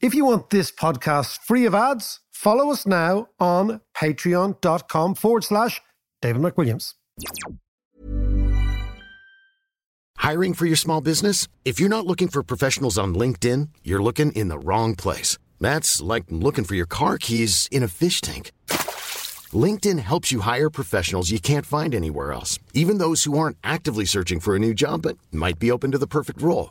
If you want this podcast free of ads, follow us now on patreon.com forward slash David McWilliams. Hiring for your small business? If you're not looking for professionals on LinkedIn, you're looking in the wrong place. That's like looking for your car keys in a fish tank. LinkedIn helps you hire professionals you can't find anywhere else, even those who aren't actively searching for a new job but might be open to the perfect role.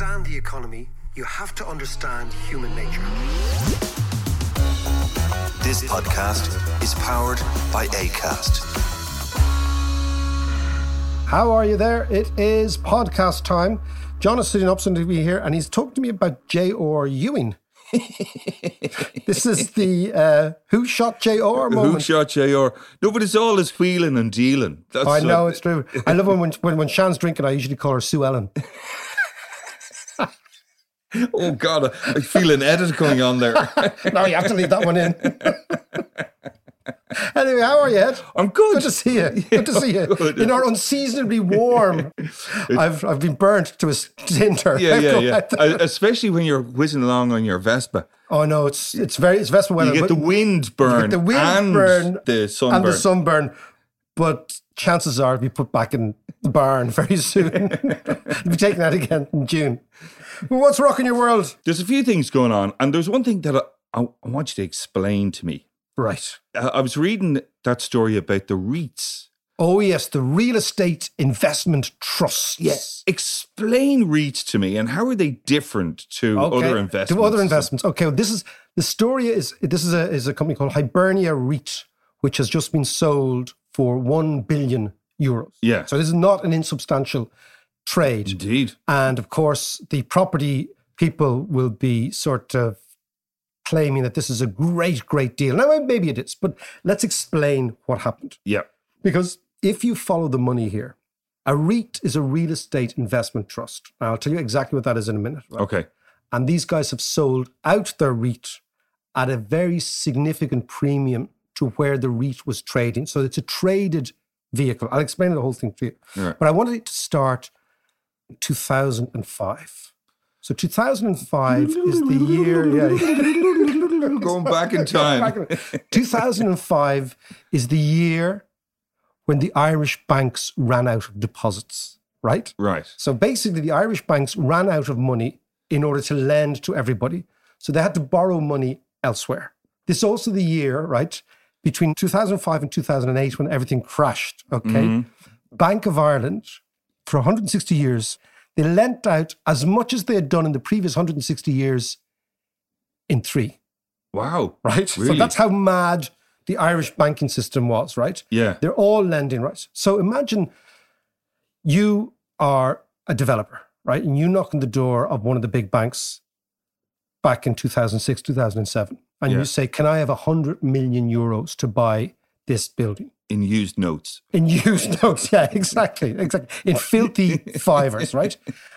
understand the economy, you have to understand human nature. This podcast is powered by ACAST. How are you there? It is podcast time. John is sitting up to me here and he's talking to me about J.R. Ewing. this is the uh, who shot J.R. moment. Who shot JR? No, but it's all his wheeling and dealing. That's I know what- it's true. I love when, when when Shan's drinking. I usually call her Sue Ellen. Oh God, I feel an edit coming on there. no, you have to leave that one in. anyway, how are you, Ed? I'm good. Good to see you. Good to see you. good. In our unseasonably warm, I've I've been burnt to a tinder. Yeah, yeah, yeah. Especially when you're whizzing along on your Vespa, Oh no, it's it's very it's Vespa weather. you get the wind burn, the wind and burn the sunburn. and the sunburn. But chances are it'll be put back in the barn very soon. be taking that again in June. What's rocking your world? There's a few things going on, and there's one thing that I, I, I want you to explain to me. Right. I, I was reading that story about the REITs. Oh yes, the real estate investment trusts. Yes. Explain REITs to me, and how are they different to other investments? To other investments. Okay, well, this is the story is this is a is a company called Hibernia REIT, which has just been sold for one billion euros. Yeah. So this is not an insubstantial trade. Indeed. And of course, the property people will be sort of claiming that this is a great, great deal. Now, maybe it is, but let's explain what happened. Yeah. Because if you follow the money here, a REIT is a real estate investment trust. Now, I'll tell you exactly what that is in a minute. right? Okay. And these guys have sold out their REIT at a very significant premium to where the REIT was trading. So it's a traded vehicle. I'll explain the whole thing to you. Right. But I wanted it to start 2005. So 2005 is the year. Yeah. Going back in time. 2005 is the year when the Irish banks ran out of deposits, right? Right. So basically, the Irish banks ran out of money in order to lend to everybody. So they had to borrow money elsewhere. This is also the year, right, between 2005 and 2008 when everything crashed. Okay. Mm-hmm. Bank of Ireland, for 160 years, they lent out as much as they had done in the previous 160 years in three, Wow. right? So that's how mad the Irish banking system was, right? Yeah. They're all lending rights. So imagine you are a developer, right? And you knock on the door of one of the big banks back in 2006, 2007. And Yeah. you say, Can I have 100 million euros to buy this building? In used notes. In used notes. Yeah, exactly. Exactly. In filthy fivers, right?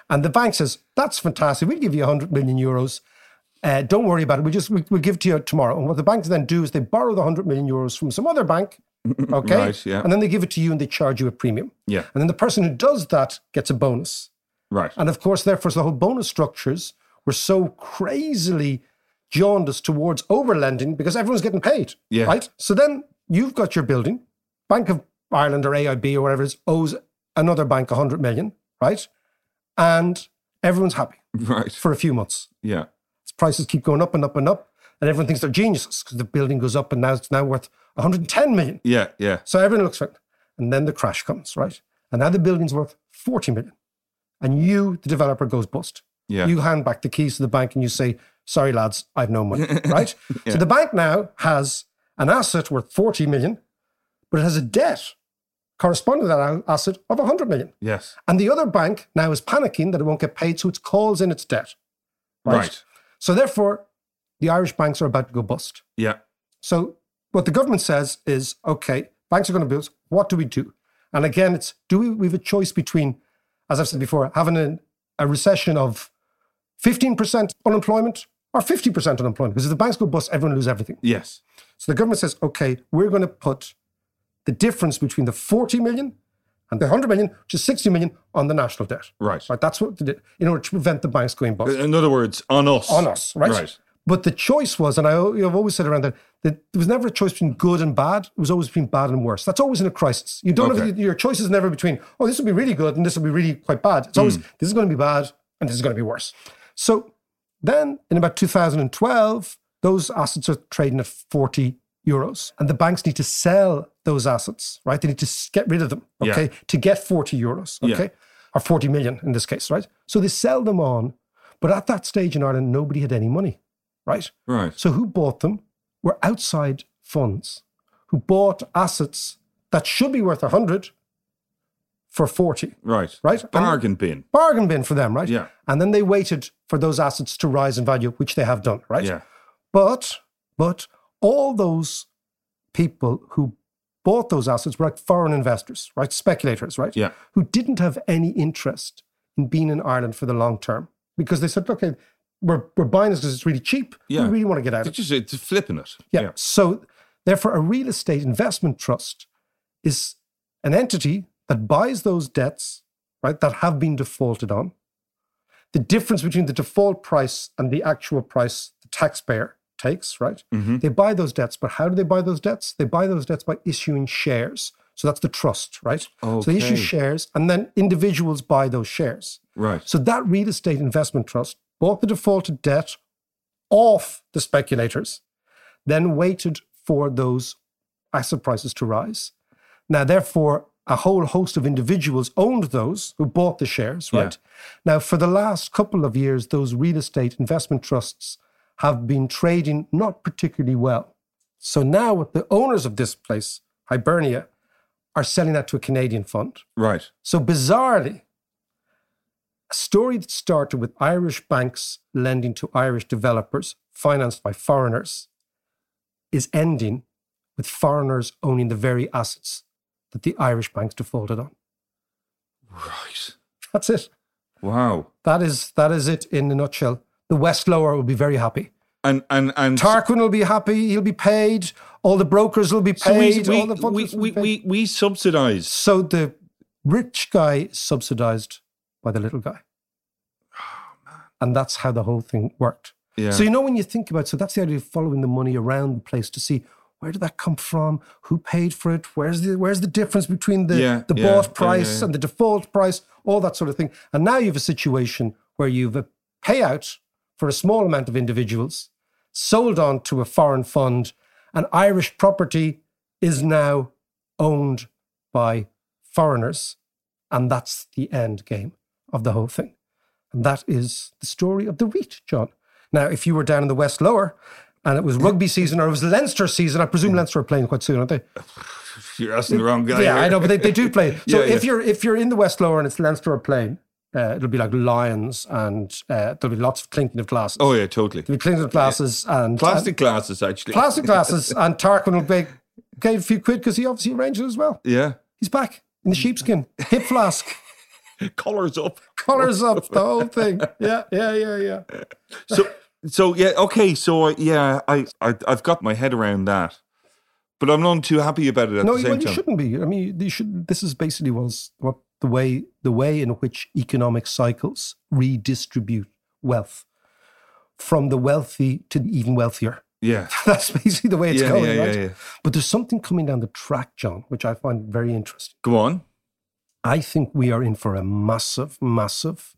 And the bank says, That's fantastic. We'll give you 100 million euros. Uh, don't worry about it. We'll just we, we'll give it to you tomorrow. And what the banks then do is they borrow the 100 million euros from some other bank. Okay. Right, yeah. And then they give it to you and they charge you a premium. Yeah. And then the person who does that gets a bonus. Right. And of course, therefore, the whole bonus structures were so crazily jaundiced towards overlending because everyone's getting paid. Yeah. Right? So then you've got your building, Bank of Ireland or AIB or whatever it is, owes another bank 100 million, right? And everyone's happy Right. for a few months. Yeah. Prices keep going up and up and up. And everyone thinks they're geniuses because the building goes up and now it's now worth 110 million. Yeah. Yeah. So everyone looks for it. And then the crash comes, right? And now the building's worth 40 million. And you, the developer, goes bust. Yeah. You hand back the keys to the bank and you say, sorry, lads, I've no money, right? Yeah. So the bank now has an asset worth 40 million, but it has a debt corresponding to that asset of 100 million. Yes. And the other bank now is panicking that it won't get paid, so it calls in its debt. Right. Right. So therefore, the Irish banks are about to go bust. Yeah. So what the government says is, okay, banks are going to bust. What do we do? And again, it's do we, we have a choice between, as I've said before, having a, a recession of 15% unemployment or 50% unemployment? Because if the banks go bust, everyone lose everything. Yes. So the government says, okay, we're going to put the difference between the 40 million and the 100 million, which is 60 million, on the national debt. Right. Right. That's what they did in order to prevent the banks going bust. In other words, on us. on us, right? Right. But the choice was, and I, I've always said around that, that there was never a choice between good and bad. It was always between bad and worse. That's always in a crisis. You don't Okay. have, your choice is never between, oh, this will be really good and this will be really quite bad. It's always, Hmm. this is going to be bad and this is going to be worse. So then in about 2012, those assets are trading at 40 euros and the banks need to sell those assets, right? They need to get rid of them, Yeah. okay, to get 40 euros, Yeah. okay, or 40 million in this case, right? So they sell them on. But at that stage in Ireland, nobody had any money, right? Right. So who bought them were outside funds who bought assets that should be worth 100 for 40, Right. right? And- Bargain bin. bargain bin for them, right? Yeah. And then they waited for those assets to rise in value, which they have done, right? Yeah. But but all those people who bought those assets were like foreign investors, right? Speculators, right? Yeah. Who didn't have any interest in being in Ireland for the long term because they said, okay, we're, we're buying this because it's really cheap. Yeah. We really want to get out of It's it. just it's flipping it. Yeah. So, therefore, a real estate investment trust is an entity that buys those debts, right, that have been defaulted on. The difference between the default price and the actual price the taxpayer takes, right? Mm-hmm. They buy those debts, but how do they buy those debts? They buy those debts by issuing shares. So that's the trust, right? So they issue shares, and then individuals buy those shares. Right. So that real estate investment trust bought the defaulted debt off the speculators, then waited for those asset prices to rise. Now, therefore, a whole host of individuals owned those who bought the shares, Yeah. right? Now, for the last couple of years, those real estate investment trusts have been trading not particularly well. So now the owners of this place, Hibernia, are selling that to a Canadian fund. Right. So bizarrely, a story that started with Irish banks lending to Irish developers financed by foreigners is ending with foreigners owning the very assets that the Irish banks defaulted on. Right. That's it. Wow. That is that is it in a nutshell. The West Lower will be very happy. And and and Tarquin will be happy. He'll be paid. All the brokers will be so we paid. we, all the we, we, paid. we we subsidize. So the rich guy is subsidized by the little guy. Oh, And that's how the whole thing worked. Yeah. So you know when you think about so that's the idea of following the money around the place to see where did that come from? Who paid for it? Where's the where's the difference between the, Yeah, the yeah, bought price and the default price? All that sort of thing. And now you have a situation where you've a payout for a small amount of individuals sold on to a foreign fund, and Irish property is now owned by foreigners. And that's the end game of the whole thing. And that is the story of the REIT, John. Now, if you were down in the West Lower and it was rugby season or it was Leinster season, I presume Leinster are playing quite soon, aren't they? You're asking the wrong guy. yeah, here. I know, but they, they do play. So Yeah, if yeah. you're if you're in the West Lower and it's Leinster are playing, uh, it'll be like Lions and uh, there'll be lots of clinking of glasses. Oh yeah, totally. There'll be clinking of glasses and Plastic glasses, actually. plastic glasses, and Tarquin will be gave a few quid because he obviously arranged it as well. Yeah. He's back in the sheepskin, hip flask, Collars up. collars up, the whole thing. Yeah, yeah, yeah, yeah. So so yeah, okay. So uh, yeah, I, I I've got my head around that, but I'm not too happy about it at no, well, you time. shouldn't be. I mean, you should. This is basically was what the way the way in which economic cycles redistribute wealth from the wealthy to the even wealthier. Yeah. That's basically the way it's Yeah, going, yeah, yeah, right? yeah. But there's something coming down the track, John, which I find very interesting. Go on. I think we are in for a massive, massive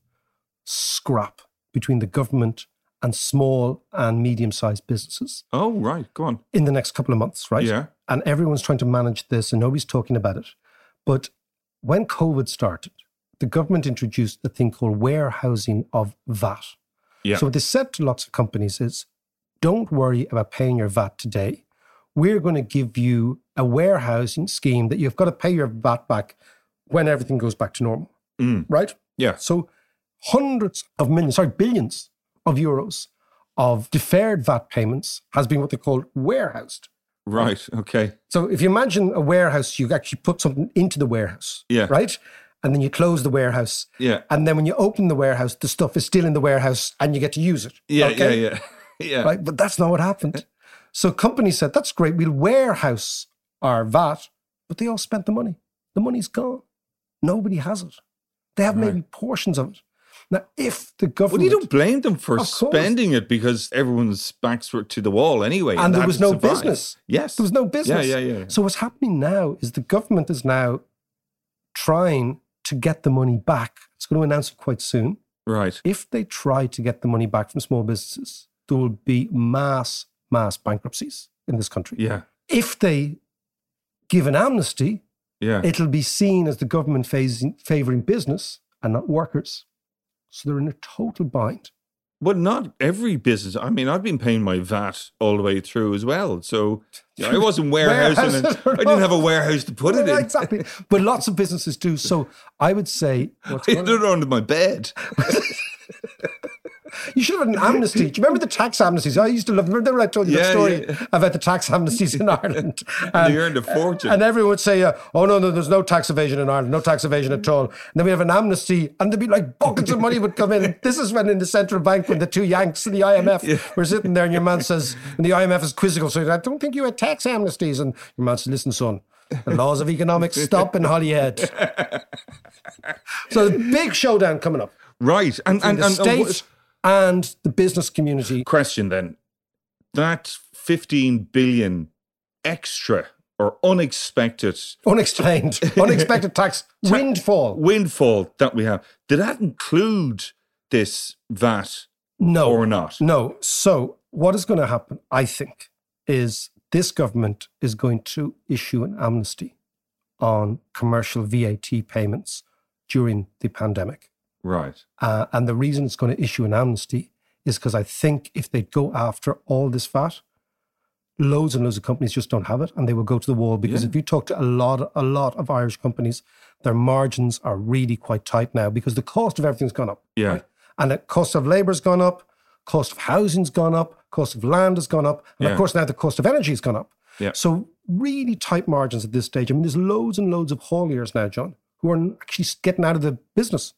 scrap between the government and small and medium-sized businesses Oh right, go on. in the next couple of months, right? Yeah. And everyone's trying to manage this and nobody's talking about it. But when COVID started, the government introduced a thing called warehousing of VAT. Yeah. So what they said to lots of companies is don't worry about paying your VAT today. we're going to give you a warehousing scheme that you've got to pay your VAT back when everything goes back to normal. Mm. Right? Yeah. So hundreds of millions, sorry, billions of euros of deferred VAT payments has been what they call warehoused. Right. Um, okay. So if you imagine a warehouse, you actually put something into the warehouse. Yeah. Right? And then you close the warehouse. Yeah. And then when you open the warehouse, the stuff is still in the warehouse and you get to use it. Yeah. Okay? Yeah. Yeah. Yeah. Right? But that's not what happened. So companies said, that's great, we'll warehouse our VAT, but they all spent the money. The money's gone. Nobody has it. They have maybe portions of it. Now, if the government, Well, you don't blame them for spending it because everyone's backs were to the wall anyway, and they there was no survive. business. Yes, There was no business. Yeah, yeah, yeah. So what's happening now is the government is now trying to get the money back. It's going to announce it quite soon. right. If they try to get the money back from small businesses, there will be mass, mass bankruptcies in this country. Yeah, If they give an amnesty, yeah. it'll be seen as the government phasing, favoring business and not workers. So they're in a total bind. But not every business. I mean, I've been paying my VAT all the way through as well. So you know, I wasn't warehousing it. I didn't have a warehouse to put it in. Exactly. But lots of businesses do. So I would say what's I did it under my bed. You should have had an amnesty. Do you remember the tax amnesties? I used to love. Them. Remember I told you Yeah, the story yeah. about the tax amnesties in Ireland? And, they earned a fortune. and everyone would say, uh, "Oh no, no, there's no tax evasion in Ireland. No tax evasion at all." And then we have an amnesty, and there'd be like buckets of money would come in. This is when in the central bank, when the two Yanks and the IMF were sitting there, and your man says, and the IMF is quizzical, so I don't think you had tax amnesties, and your man says, "Listen, son." The laws of economics stop in Holyhead. so the big showdown coming up. right. And, And and, and, and the business community. question then that 15 billion extra or unexpected Unexplained, unexpected tax windfall. windfall that we have, did that include this VAT No, or not? no. So what is going to happen? I think is this government is going to issue an amnesty on commercial VAT payments during the pandemic. Right. Uh, and the reason it's going to issue an amnesty is because I think if they go after all this VAT, loads and loads of companies just don't have it, and they will go to the wall. Because Yeah. if you talk to a lot, a lot of Irish companies, their margins are really quite tight now because the cost of everything's gone up, Yeah. and the cost of labour's gone up, cost of housing's gone up, cost of land has gone up, and Yeah. of course now the cost of energy has gone up. Yeah. So really tight margins at this stage. I mean, there's loads and loads of hauliers now, John, who are actually getting out of the business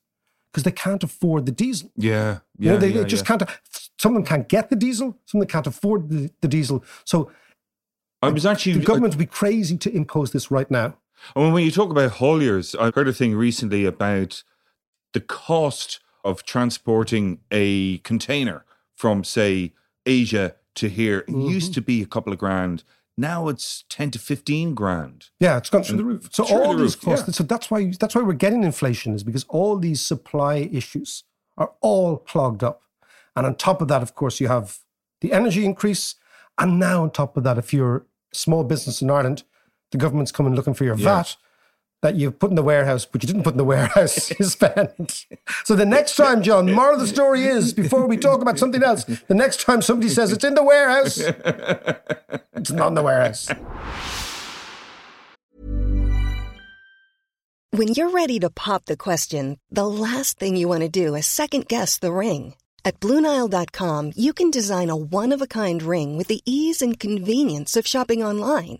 because they can't afford the diesel. Yeah. You Yeah. know, they, yeah, they just yeah. can't. Some of them can't get the diesel. Some of them can't afford the, the diesel. So I was actually. the government would be crazy to impose this right now. I mean, when you talk about hauliers, I heard a thing recently about the cost of transporting a container from, say, Asia to here. It Mm-hmm. used to be a couple of grand. Now it's 10 to 15 grand. Yeah, it's gone through the roof. So all the these roof, costs. yeah. So that's why that's why we're getting inflation is because all these supply issues are all clogged up, and on top of that, of course, you have the energy increase, and now on top of that, if you're a small business in Ireland, the government's coming looking for your Yeah. VAT. That you've put in the warehouse, but you didn't put in the warehouse, you spent. So the next time, John, moral of the story is before we talk about something else, the next time somebody says it's in the warehouse, it's not in the warehouse. When you're ready to pop the question, the last thing you want to do is second guess the ring. At Bluenile.com, you can design a one of a kind ring with the ease and convenience of shopping online.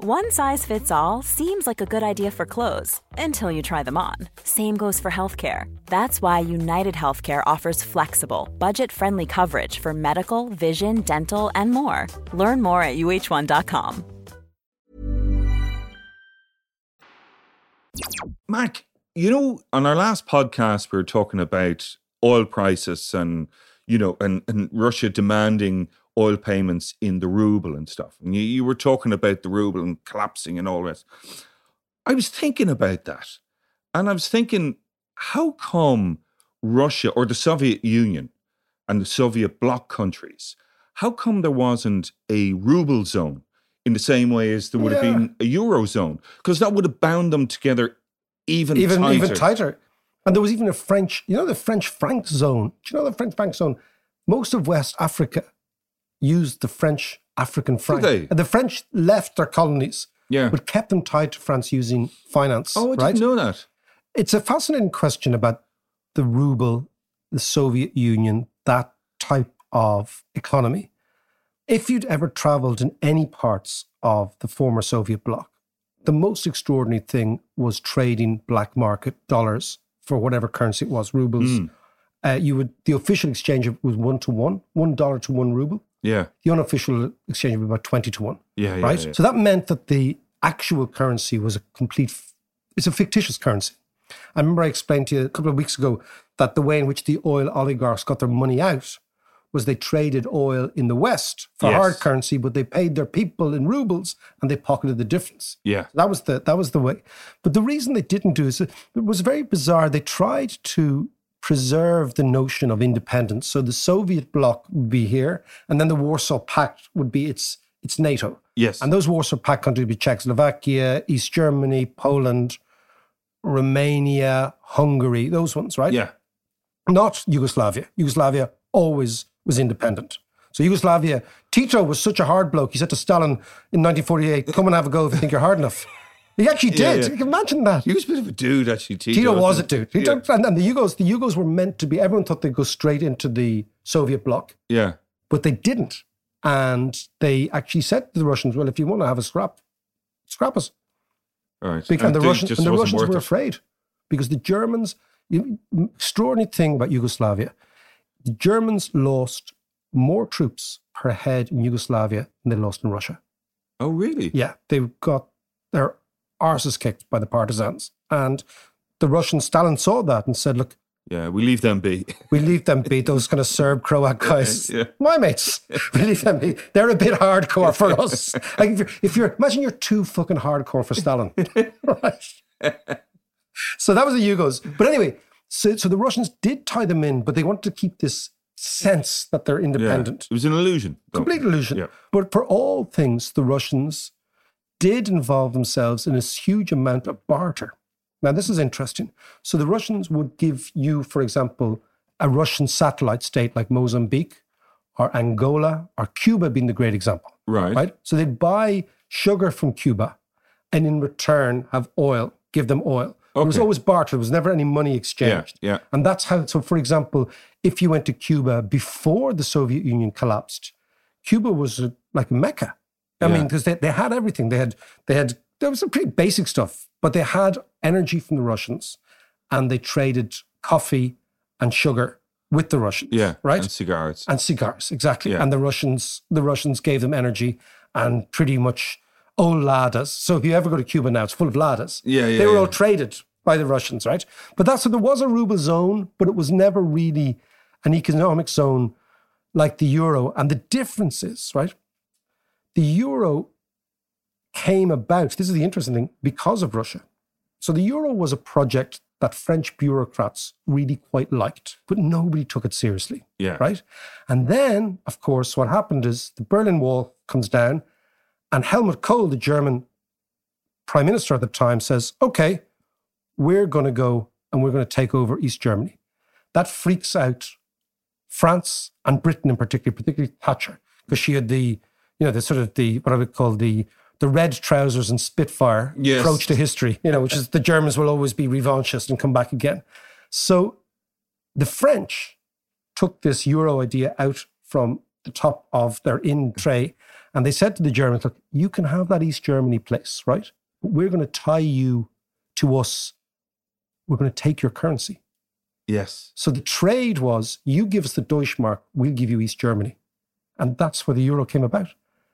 One size fits all seems like a good idea for clothes until you try them on. Same goes for healthcare. That's why United Healthcare offers flexible, budget friendly coverage for medical, vision, dental, and more. Learn more at uh1.com. Mac, you know, on our last podcast, we were talking about oil prices and, you know, and, and Russia demanding oil payments in the ruble and stuff. And you, you were talking about the ruble and collapsing and all this. I was thinking about that. And I was thinking, how come Russia or the Soviet Union and the Soviet bloc countries, how come there wasn't a ruble zone in the same way as there would have been a euro zone? Because that would have bound them together even even tighter. even tighter. And there was even a French, you know, the French franc zone. Do you know the French franc zone? Most of West Africa used the French African franc. they? The French left their colonies, Yeah. but kept them tied to France using finance. Oh, I right? didn't know that. It's a fascinating question about the ruble, the Soviet Union, that type of economy. If you'd ever traveled in any parts of the former Soviet bloc, the most extraordinary thing was trading black market dollars for whatever currency it was, rubles. Uh, you would the official exchange was one to one, one dollar to one ruble. Yeah. The unofficial exchange would be about twenty to one Yeah. yeah right? yeah. So that meant that the actual currency was a complete, it's a fictitious currency. I remember I explained to you a couple of weeks ago that the way in which the oil oligarchs got their money out was they traded oil in the West for Yes. hard currency, but they paid their people in rubles and they pocketed the difference. yeah. That was the that was the way. But the reason they didn't do is it was very bizarre. They tried to preserve the notion of independence. So the Soviet bloc would be here, and then the Warsaw Pact would be its its NATO. Yes. And those Warsaw Pact countries would be Czechoslovakia, East Germany, Poland, Romania, Hungary, those ones, right? yeah. Not Yugoslavia. Yugoslavia always was independent. So Yugoslavia, Tito was such a hard bloke. He said to Stalin in 1948, "Come and have a go if you think you're hard enough." He actually Yeah, did. yeah. You can imagine that. He was a bit of a dude, actually. Tito, Tito was a dude. he? Yeah. and, and the Yugos, the Yugos were meant to be. Everyone thought they'd go straight into the Soviet bloc, yeah. but they didn't. And they actually said to the Russians, "Well, if you want to have a scrap, scrap us." All right. Because and the Russians, and the Russians were it. afraid because the Germans. You, extraordinary thing about Yugoslavia, the Germans lost more troops per head in Yugoslavia than they lost in Russia. Oh, really? Yeah, they got their arses kicked by the partisans, and the Russian Stalin saw that and said, "Look, Yeah, we leave them be. we leave them be. Those kind of Serb Croat guys, Yeah. my mates. We leave them be. They're a bit hardcore for us. Like if you're, if you're imagine you're too fucking hardcore for Stalin, right? So that was the Yugos. But anyway, so so the Russians did tie them in, but they wanted to keep this sense that they're Yeah. independent. It was an illusion. Complete illusion. Yeah. But for all things, the Russians did involve themselves in this huge amount of barter. Now, this is interesting. So the Russians would give you, for example, a Russian satellite state like Mozambique or Angola or Cuba being the great example, Right. right? So they'd buy sugar from Cuba and in return have oil, give them oil. There was always barter. There was never any money Yeah. exchanged. Yeah. And that's how, so for example, if you went to Cuba before the Soviet Union collapsed, Cuba was a, like Mecca. I Yeah. mean, because they, they had everything. They had, they had, there was some pretty basic stuff, but they had energy from the Russians and they traded coffee and sugar with the Russians. Yeah. Right. And cigars. and cigars exactly Yeah. and the russians the russians gave them energy and pretty much old ladas so if you ever go to cuba now it's full of ladas Yeah, yeah, they were yeah. all traded by the russians right but that's so there was a ruble zone but it was never really an economic zone like the euro and the difference is right the euro came about this is the interesting thing because of russia so the euro was a project that french bureaucrats really quite liked but nobody took it seriously yeah. right? And then, of course, what happened is the Berlin Wall comes down, and Helmut Kohl, the German prime minister at the time, says, okay, we're going to go and we're going to take over East Germany. That freaks out France and Britain in particular, particularly Thatcher, because she had the, you know, the sort of the, what I would call the, the red trousers and Spitfire Yes. approach to history, you know, which is the Germans will always be revanchist and come back again. So the French took this euro idea out from the top of their in tray And they said to the Germans, look, you can have that East Germany place, right? But we're going to tie you to us. We're going to take your currency. Yes. So the trade was you give us the Deutschmark, we'll give you East Germany. And that's where the euro came about.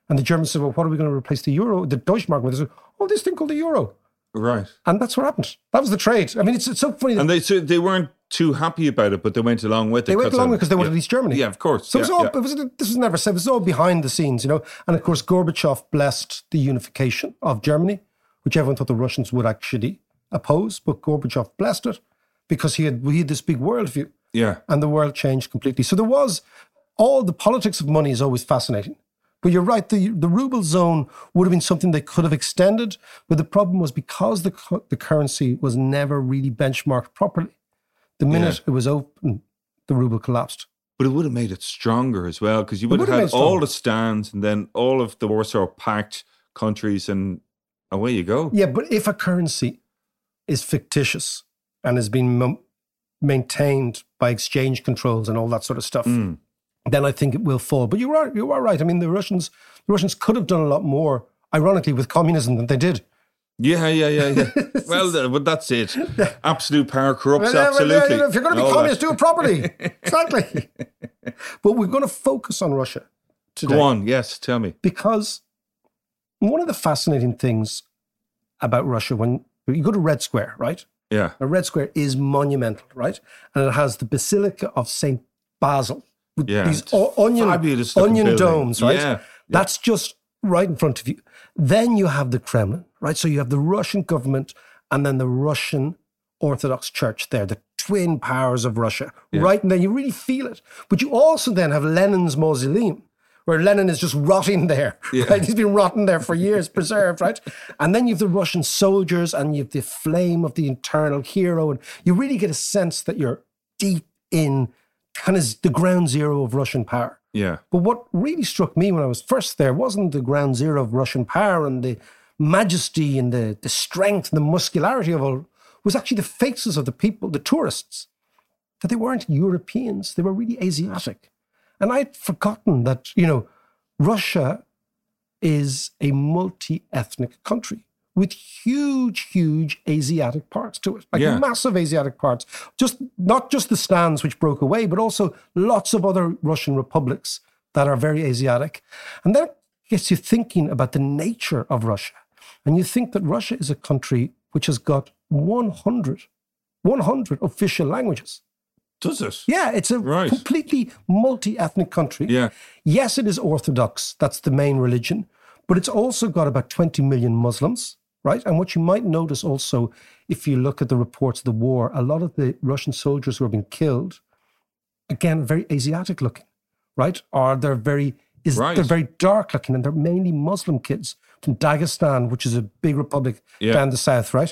And the Germans said, well, what are we going to replace the euro, the Deutschmark with? They said, oh, this thing called the euro. Right. And that's what happened. That was the trade. I mean, it's, it's so funny. And they so they weren't too happy about it, but they went along with it. They went along of- because they wanted yeah. East Germany. Yeah, of course. So it was all, yeah. it was, this was never said, it was all behind the scenes, you know. And of course, Gorbachev blessed the unification of Germany, which everyone thought the Russians would actually oppose, but Gorbachev blessed it because he had, he had this big worldview yeah. and the world changed completely. So there was all the politics of money is always fascinating. But you're right, the, the ruble zone would have been something they could have extended. But the problem was because the, the currency was never really benchmarked properly, the minute it was open, the ruble collapsed. But it would have made it stronger as well because you would would have have had all the stands and then all of the Warsaw Pact countries, and away you go. Yeah, but if a currency is fictitious and has been mo- maintained by exchange controls and all that sort of stuff, Mm. Then I think it will fall. But you are you are right. I mean, the Russians the Russians could have done a lot more, ironically, with communism than they did. Yeah, yeah, yeah, yeah. well, but that's it. Absolute power corrupts. Well, yeah, well, absolutely. if you're going to be communist, do it properly. exactly. but we're going to focus on Russia today Go on. Yes, tell me. because one of the fascinating things about Russia when you go to Red Square, right? Yeah. Now, Red Square is monumental, right? And it has the Basilica of St. Basil with Yeah, these o- onion, onion building. domes, right? Yeah, That's just right in front of you. Then you have the Kremlin, right? So you have the Russian government and then the Russian Orthodox Church there, the twin powers of Russia, right? And then you really feel it. But you also then have Lenin's mausoleum, where Lenin is just rotting there, right? He's been rotting there for years, preserved, right? And then you have the Russian soldiers and you have the flame of the internal hero. And you really get a sense that you're deep in kind of the ground zero of Russian power. Yeah. But what really struck me when I was first there wasn't the ground zero of Russian power and the majesty and the, the strength and the muscularity of all, was actually the faces of the people, the tourists, that they weren't Europeans, they were really Asiatic. And I'd forgotten that, you know, Russia is a multi ethnic country with huge, huge Asiatic parts to it, like Yeah. massive Asiatic parts. Just not just the stands which broke away, but also lots of other Russian republics that are very Asiatic. And that gets you thinking about the nature of Russia. And you think that Russia is a country which has got 100, 100 official languages. Does it? Yeah, it's a Right. completely multi ethnic country. Yeah. Yes, it is Orthodox. That's the main religion. But it's also got about 20 million Muslims, right? And what you might notice also, if you look at the reports of the war, a lot of the Russian soldiers who have been killed, again, very Asiatic looking, right? Or they're very, is, Right. they're very dark looking and they're mainly Muslim kids from Dagestan, which is a big republic Yeah. down the south, right?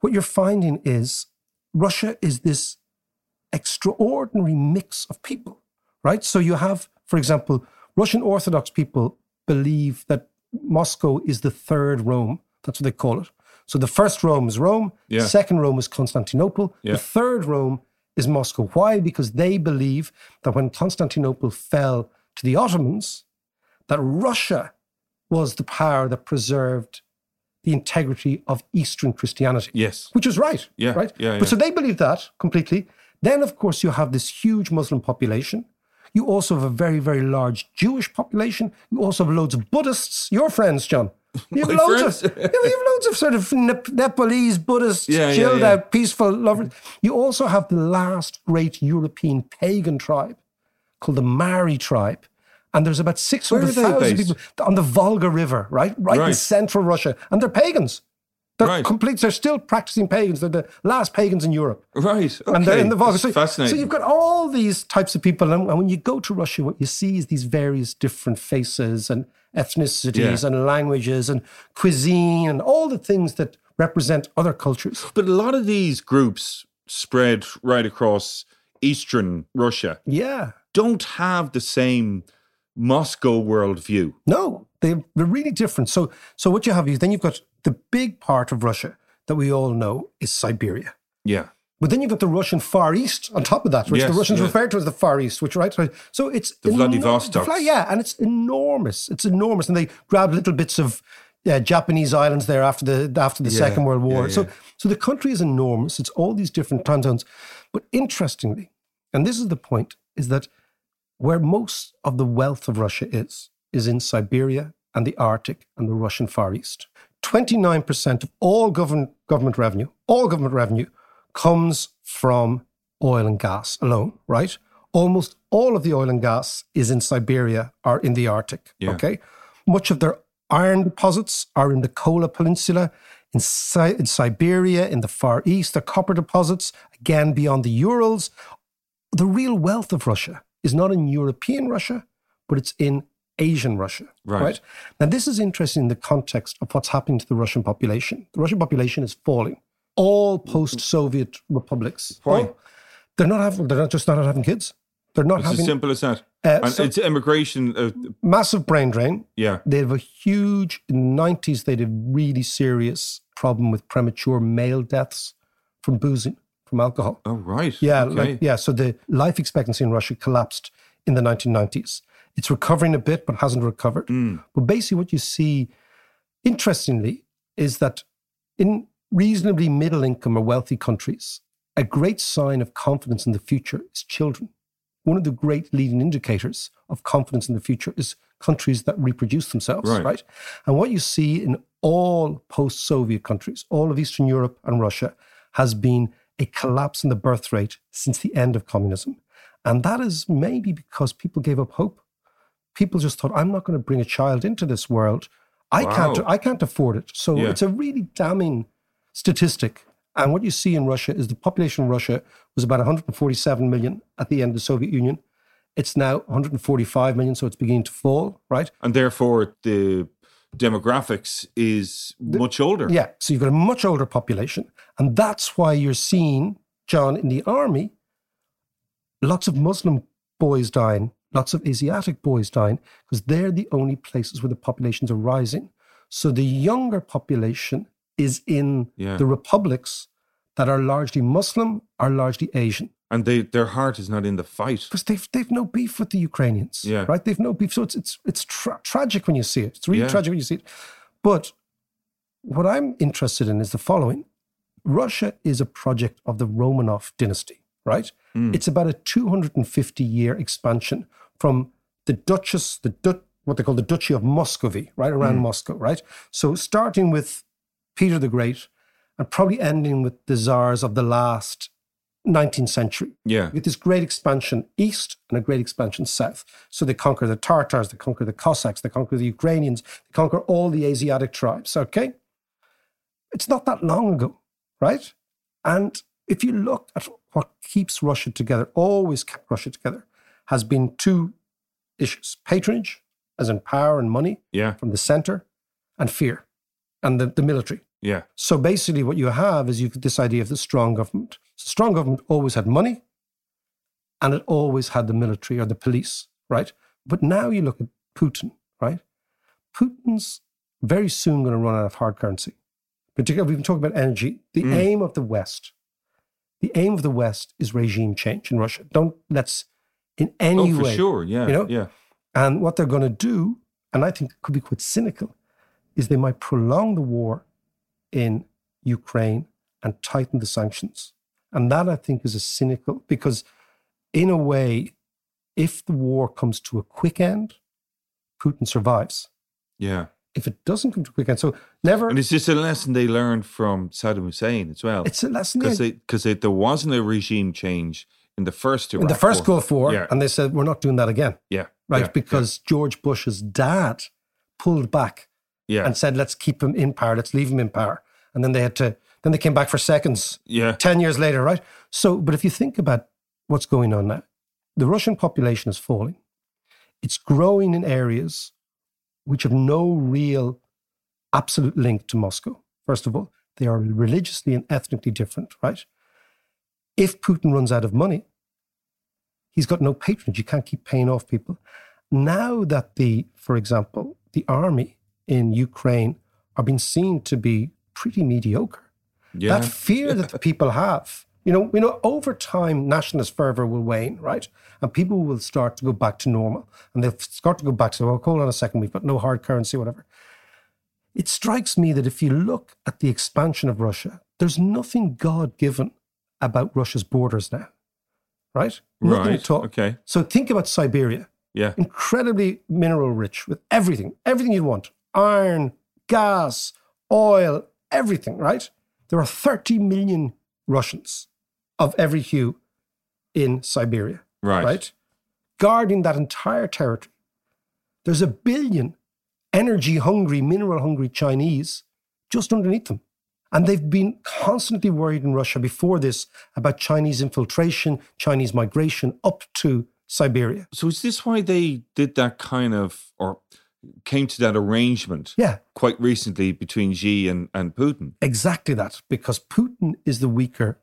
What you're finding is Russia is this extraordinary mix of people, right? So you have, for example, Russian Orthodox people believe that Moscow is the third Rome. That's what they call it. So the first Rome is Rome, Yeah. the second Rome is Constantinople, Yeah. the third Rome is Moscow. Why? Because they believe that when Constantinople fell to the Ottomans, that Russia was the power that preserved the integrity of Eastern Christianity Yes. which is right. Yeah, Right. yeah, But yeah. so they believe that completely. Then, of course, you have this huge Muslim population. You also have a very, very large Jewish population. You also have loads of Buddhists. Your friends, John. You have loads of friends? you have loads of sort of Nep- Nepalese Buddhists, Yeah, yeah, chilled yeah. out, peaceful, lovers. You also have the last great European pagan tribe called the Mari tribe. And there's about Where are they 600,000 people on the Volga River, right? Right, in central Russia. And they're pagans. They're Right. complete. They're still practicing pagans. They're the last pagans in Europe, Right. Okay. and they're in the Volga. So, fascinating. so you've got all these types of people, and, and when you go to Russia, what you see is these various different faces and ethnicities Yeah. and languages and cuisine and all the things that represent other cultures. But a lot of these groups spread right across Eastern Russia Yeah, don't have the same Moscow worldview. no, they, they're really different. So, so what you have is then you've got the big part of Russia that we all know is Siberia. Yeah. But then you've got the Russian Far East on top of that, which Yes, the Russians yeah. refer to as the Far East, which right. So it's The the yeah, and it's enormous. It's enormous, and they grab little bits of yeah, Japanese islands there after the after the Yeah, Second World War. yeah, So so the country is enormous. It's all these different time zones. But interestingly, and this is the point, is that where most of the wealth of Russia is, is in Siberia and the Arctic and the Russian Far East. 29% of all government, government revenue, all government revenue, comes from oil and gas alone, right? Almost all of the oil and gas is in Siberia or in the Arctic, Yeah. okay? Much of their iron deposits are in the Kola Peninsula, in, Si- in Siberia, in the Far East. Their copper deposits, again, beyond the Urals. The real wealth of Russia is not in European Russia, but it's in Asian Russia. Right. Now, this is interesting in the context of what's happening to the Russian population. The Russian population is falling. All post-Soviet republics. Why? all- they're not having. They're not just not having kids. They're not It's as simple as that. Uh, and so- it's immigration. Uh, massive brain drain. yeah. They have a huge in the 90s. They had a really serious problem with premature male deaths from boozing, from alcohol. Oh, right. Yeah, Okay. like yeah. So the life expectancy in Russia collapsed in the 1990s. It's recovering a bit, but hasn't recovered. Mm. But basically, what you see, interestingly, is that in reasonably middle income or wealthy countries, a great sign of confidence in the future is children. One of the great leading indicators of confidence in the future is countries that reproduce themselves, Right. right? And what you see in all post Soviet countries, all of Eastern Europe and Russia, has been a collapse in the birth rate since the end of communism. And that is maybe because people gave up hope. People just thought, I'm not going to bring a child into this world. I can't I can't afford it. So Yeah. it's a really damning statistic. And what you see in Russia is the population in Russia was about 147 million at the end of the Soviet Union. It's now 145 million, so it's beginning to fall, right? And therefore, the demographics is much older. Yeah. So you've got a much older population. And that's why you're seeing, John, in the army, lots of Muslim boys dying, lots of Asiatic boys dying, because they're the only places where the populations are rising. So the younger population is in Yeah. the republics that are largely Muslim, are largely Asian. And they, their heart is not in the fight. Because they've they've no beef with the Ukrainians, Yeah. right? They've no beef, so it's it's it's tra- tragic when you see it. It's really Yeah. tragic when you see it. But what I'm interested in is the following: Russia is a project of the Romanov dynasty, right? Mm. It's about a 250 year expansion from the Duchess, the Du- what they call the Duchy of Muscovy, right around Moscow, right? So starting with Peter the Great, and probably ending with the czars of the last 19th century. Yeah. Get this great expansion east and a great expansion south. So they conquer the Tartars, they conquer the Cossacks, they conquer the Ukrainians, they conquer all the Asiatic tribes. Okay? It's not that long ago, right? And if you look at what keeps Russia together, always kept Russia together, has been two issues patronage, as in power and money Yeah. from the center, and fear and the, the military. Yeah. So basically, what you have is you get this idea of the strong government. So strong government always had money, and it always had the military or the police, right? But now you look at Putin, right? Putin's very soon going to run out of hard currency. Particularly, we've been talking about energy. The Mm. aim of the West, the aim of the West is regime change in Russia. Don't let's in any oh, for way sure. Yeah. you know? Yeah. and what they're going to do, and I think it could be quite cynical, is they might prolong the war in Ukraine and tighten the sanctions. And that I think is a cynical, because in a way, if the war comes to a quick end, Putin survives. Yeah. If it doesn't come to a quick end, so never, And is this a lesson they learned from Saddam Hussein as well? it's a lesson Because there. because there wasn't a regime change in the first Iraq in the first war. Gulf War, Yeah. and they said, we're not doing that again, Yeah. right? Yeah. because George Bush's dad pulled back Yeah. and said, let's keep him in power, let's leave him in power. And then they had to, then they came back for seconds Yeah. 10 years later, right? So, but if you think about what's going on now, the Russian population is falling. It's growing in areas which have no real absolute link to Moscow. First of all, they are religiously and ethnically different, right? If Putin runs out of money, he's got no patronage. You can't keep paying off people. Now that the, for example, the army in Ukraine are being seen to be pretty mediocre Yeah. that fear that the people have You know, we know over time nationalist fervor will wane, right? And people will start to go back to normal. And they'll start to go back to, well, hold on a second, we've got no hard currency, whatever. It strikes me that if you look at the expansion of Russia, there's nothing God given about Russia's borders now, right? Nothing Right. at all. Okay. So think about Siberia Yeah. incredibly mineral rich with everything, everything you'd want iron, gas, oil, everything, right? There are 30 million Russians of every hue in Siberia, Right. right? Guarding that entire territory. There's a billion energy hungry, mineral hungry Chinese just underneath them. And they've been constantly worried in Russia before this about Chinese infiltration, Chinese migration up to Siberia. So is this why they did that kind of or came to that arrangement Yeah, quite recently between Xi and, and Putin? exactly that, because Putin is the weaker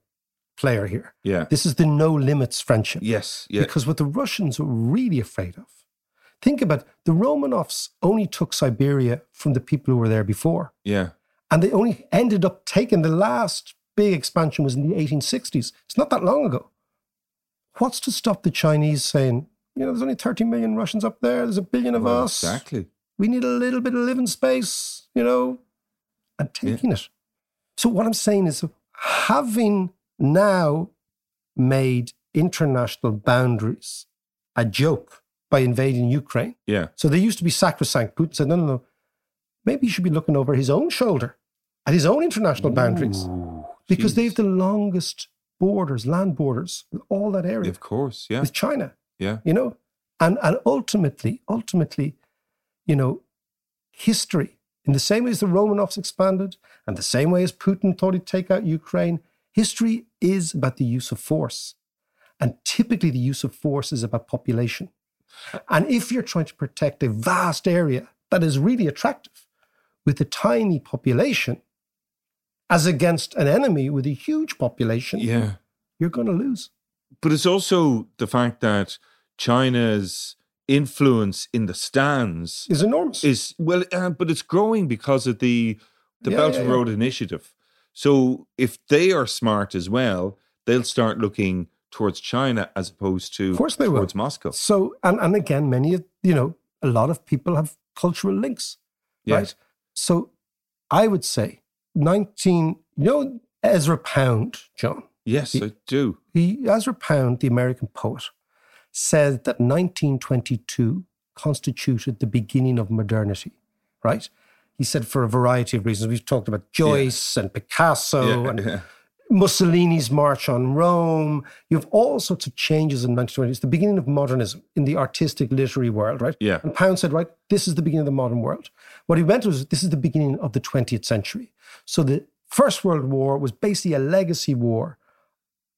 player here. Yeah. This is the no limits friendship. Yes. Yeah. Because what the Russians were really afraid of, think about the Romanovs only took Siberia from the people who were there before. yeah. And they only ended up taking the last big expansion was in the 1860s. It's not that long ago. What's to stop the Chinese saying, you know, there's only 30 million Russians up there, there's a billion of Well, us. Exactly. We need a little bit of living space, you know, and taking it. So, what I'm saying is, having now made international boundaries a joke by invading Ukraine. Yeah. So, they used to be sacrosanct. Putin said, no, no, no. Maybe he should be looking over his own shoulder at his own international boundaries because jeez. they have the longest borders, land borders, with all that area Of course. Yeah. with China Yeah. you know and and ultimately ultimately you know history. In the same way as the romanovs expanded and the same way as putin thought he'd take out ukraine history is about the use of force. And typically the use of force is about population. And if you're trying to protect a vast area that is really attractive with a tiny population as against an enemy with a huge population Yeah. you're going to lose. But it's also the fact that China's influence in the Stans is enormous is well, uh, but it's growing because of the the Yeah, Belt and yeah. Road Initiative. So if they are smart as well, they'll start looking towards China as opposed to Of course they will. towards Moscow. So, and, and again, many you know, a lot of people have cultural links, Yeah. right? So I would say 19, you know, Ezra Pound, John, Yes, I do. he, Ezra Pound, the American poet, said that 1922 constituted the beginning of modernity, right? He said for a variety of reasons. We've talked about Joyce and Picasso Yeah, and yeah. Mussolini's march on Rome. You have all sorts of changes in 1920. It's the beginning of modernism in the artistic literary world, right? Yeah. And Pound said, right, this is the beginning of the modern world. What he meant was, this is the beginning of the 20th century. So the First World War was basically a legacy war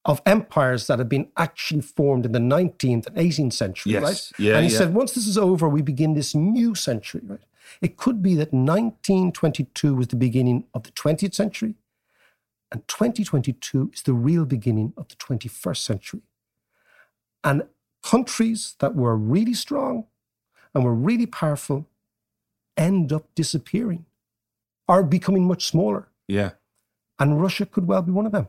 of empires that have been actually formed in the 19th and 18th century, Yes. right? Yeah, and he yeah. said, once this is over, we begin this new century, right? It could be that 1922 was the beginning of the 20th century, and 2022 is the real beginning of the 21st century. And countries that were really strong and were really powerful end up disappearing or becoming much smaller. Yeah. And Russia could well be one of them.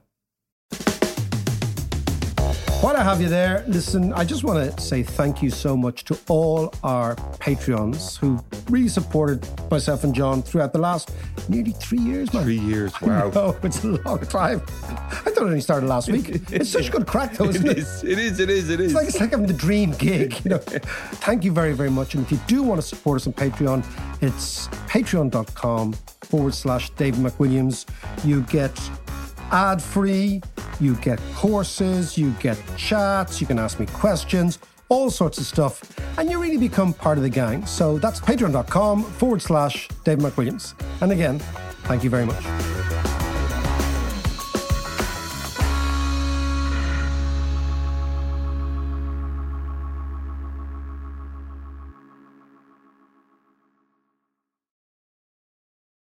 While I have you there, listen, I just want to say thank you so much to all our Patreons who really supported myself and John throughout the last nearly three years, man. Three years. Wow. Oh, it's a long time. I thought it only started last week. It's such a good crack, though, isn't It it? is. It is. It is. It is. It's like it's like having the dream gig. You know. Thank you very, very much. And if you do want to support us on Patreon, it's patreon.com forward slash David McWilliams. You get ad free, you get courses, you get chats, you can ask me questions, all sorts of stuff, and you really become part of the gang. So that's patreon.com forward slash David McWilliams. And again, thank you very much.